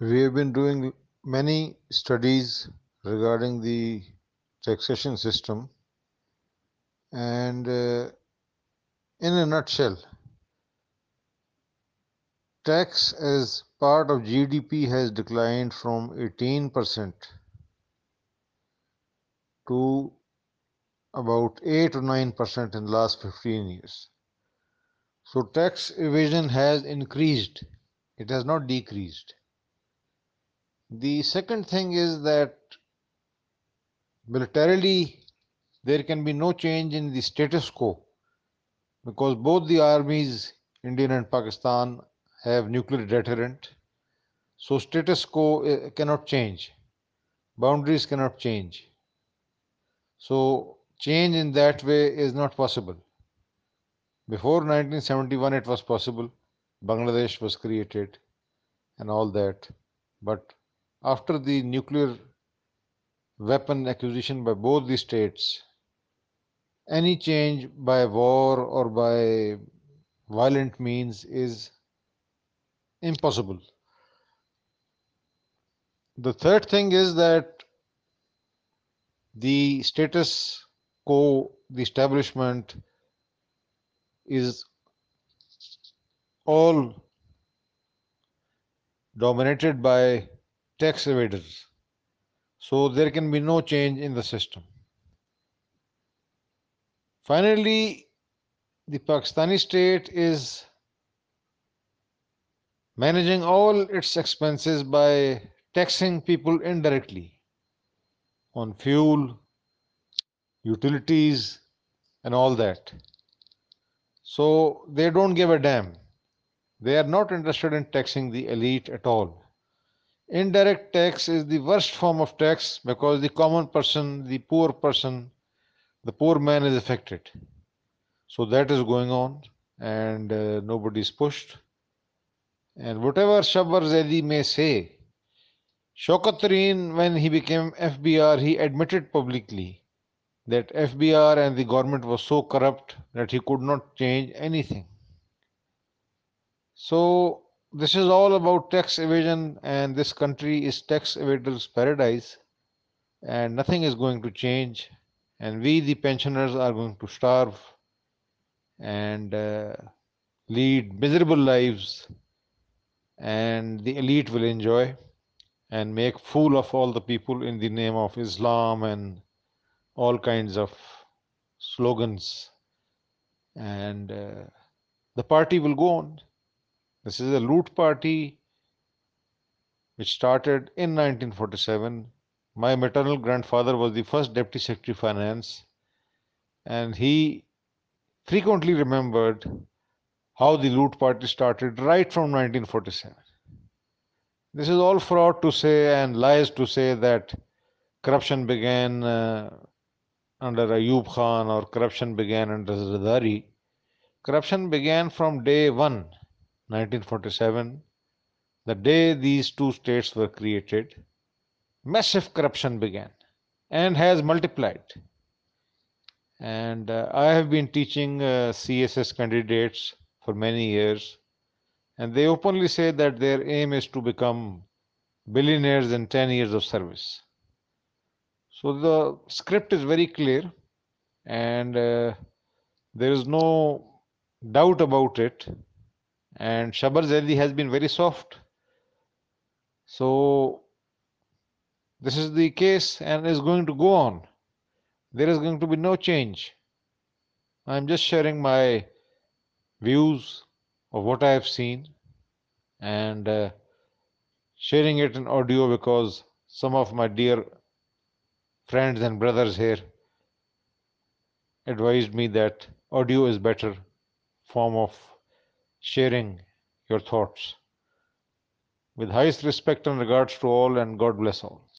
We have been doing many studies regarding the taxation system, and uh, in a nutshell, tax as part of GDP has declined from 18% to about 8 or 9% in the last 15 years. So tax evasion has increased, it has not decreased. The second thing is that militarily there can be no change in the status quo because both the armies, Indian and Pakistan, have nuclear deterrent. So status quo eh, cannot change, boundaries cannot change. So change in that way is not possible. Before 1971, it was possible. Bangladesh was created and all that. But after the nuclear weapon acquisition by both the states, any change by war or by violent means is impossible. The third thing is that the status quo, the establishment is all dominated by tax evaders. So there can be no change in the system. Finally, the Pakistani state is managing all its expenses by taxing people indirectly on fuel, utilities, and all that. So they don't give a damn. They are not interested in taxing the elite at all. Indirect tax is the worst form of tax because the common person, the poor person, the poor man is affected. So that is going on and uh, nobody is pushed. And whatever Shabbar Zaidi may say, Shaukat Tareen, when he became FBR, he admitted publicly that FBR and the government was so corrupt that he could not change anything. So this is all about tax evasion and this country is tax evaders paradise and nothing is going to change. And we the pensioners are going to starve and uh, lead miserable lives and the elite will enjoy and make fool of all the people in the name of Islam and all kinds of slogans. And uh, the party will go on this is a loot party which started in 1947. My maternal grandfather was the first Deputy Secretary Finance, and he frequently remembered how the loot party started right from 1947. This is all fraud to say and lies to say that corruption began uh, under Ayub Khan or corruption began under Zardari. Corruption began from day one 1947, the day these two states were created, massive corruption began and has multiplied. And uh, I have been teaching uh, CSS candidates for many years, and they openly say that their aim is to become billionaires in 10 years of service. So the script is very clear, and uh, there is no doubt about it and Shabbar Zaidi has been very soft. So this is the case and is going to go on. There is going to be no change. I'm just sharing my views of what I have seen and uh, sharing it in audio because some of my dear friends and brothers here advised me that audio is better form of sharing your thoughts. With highest respect and regards to all, and God bless all.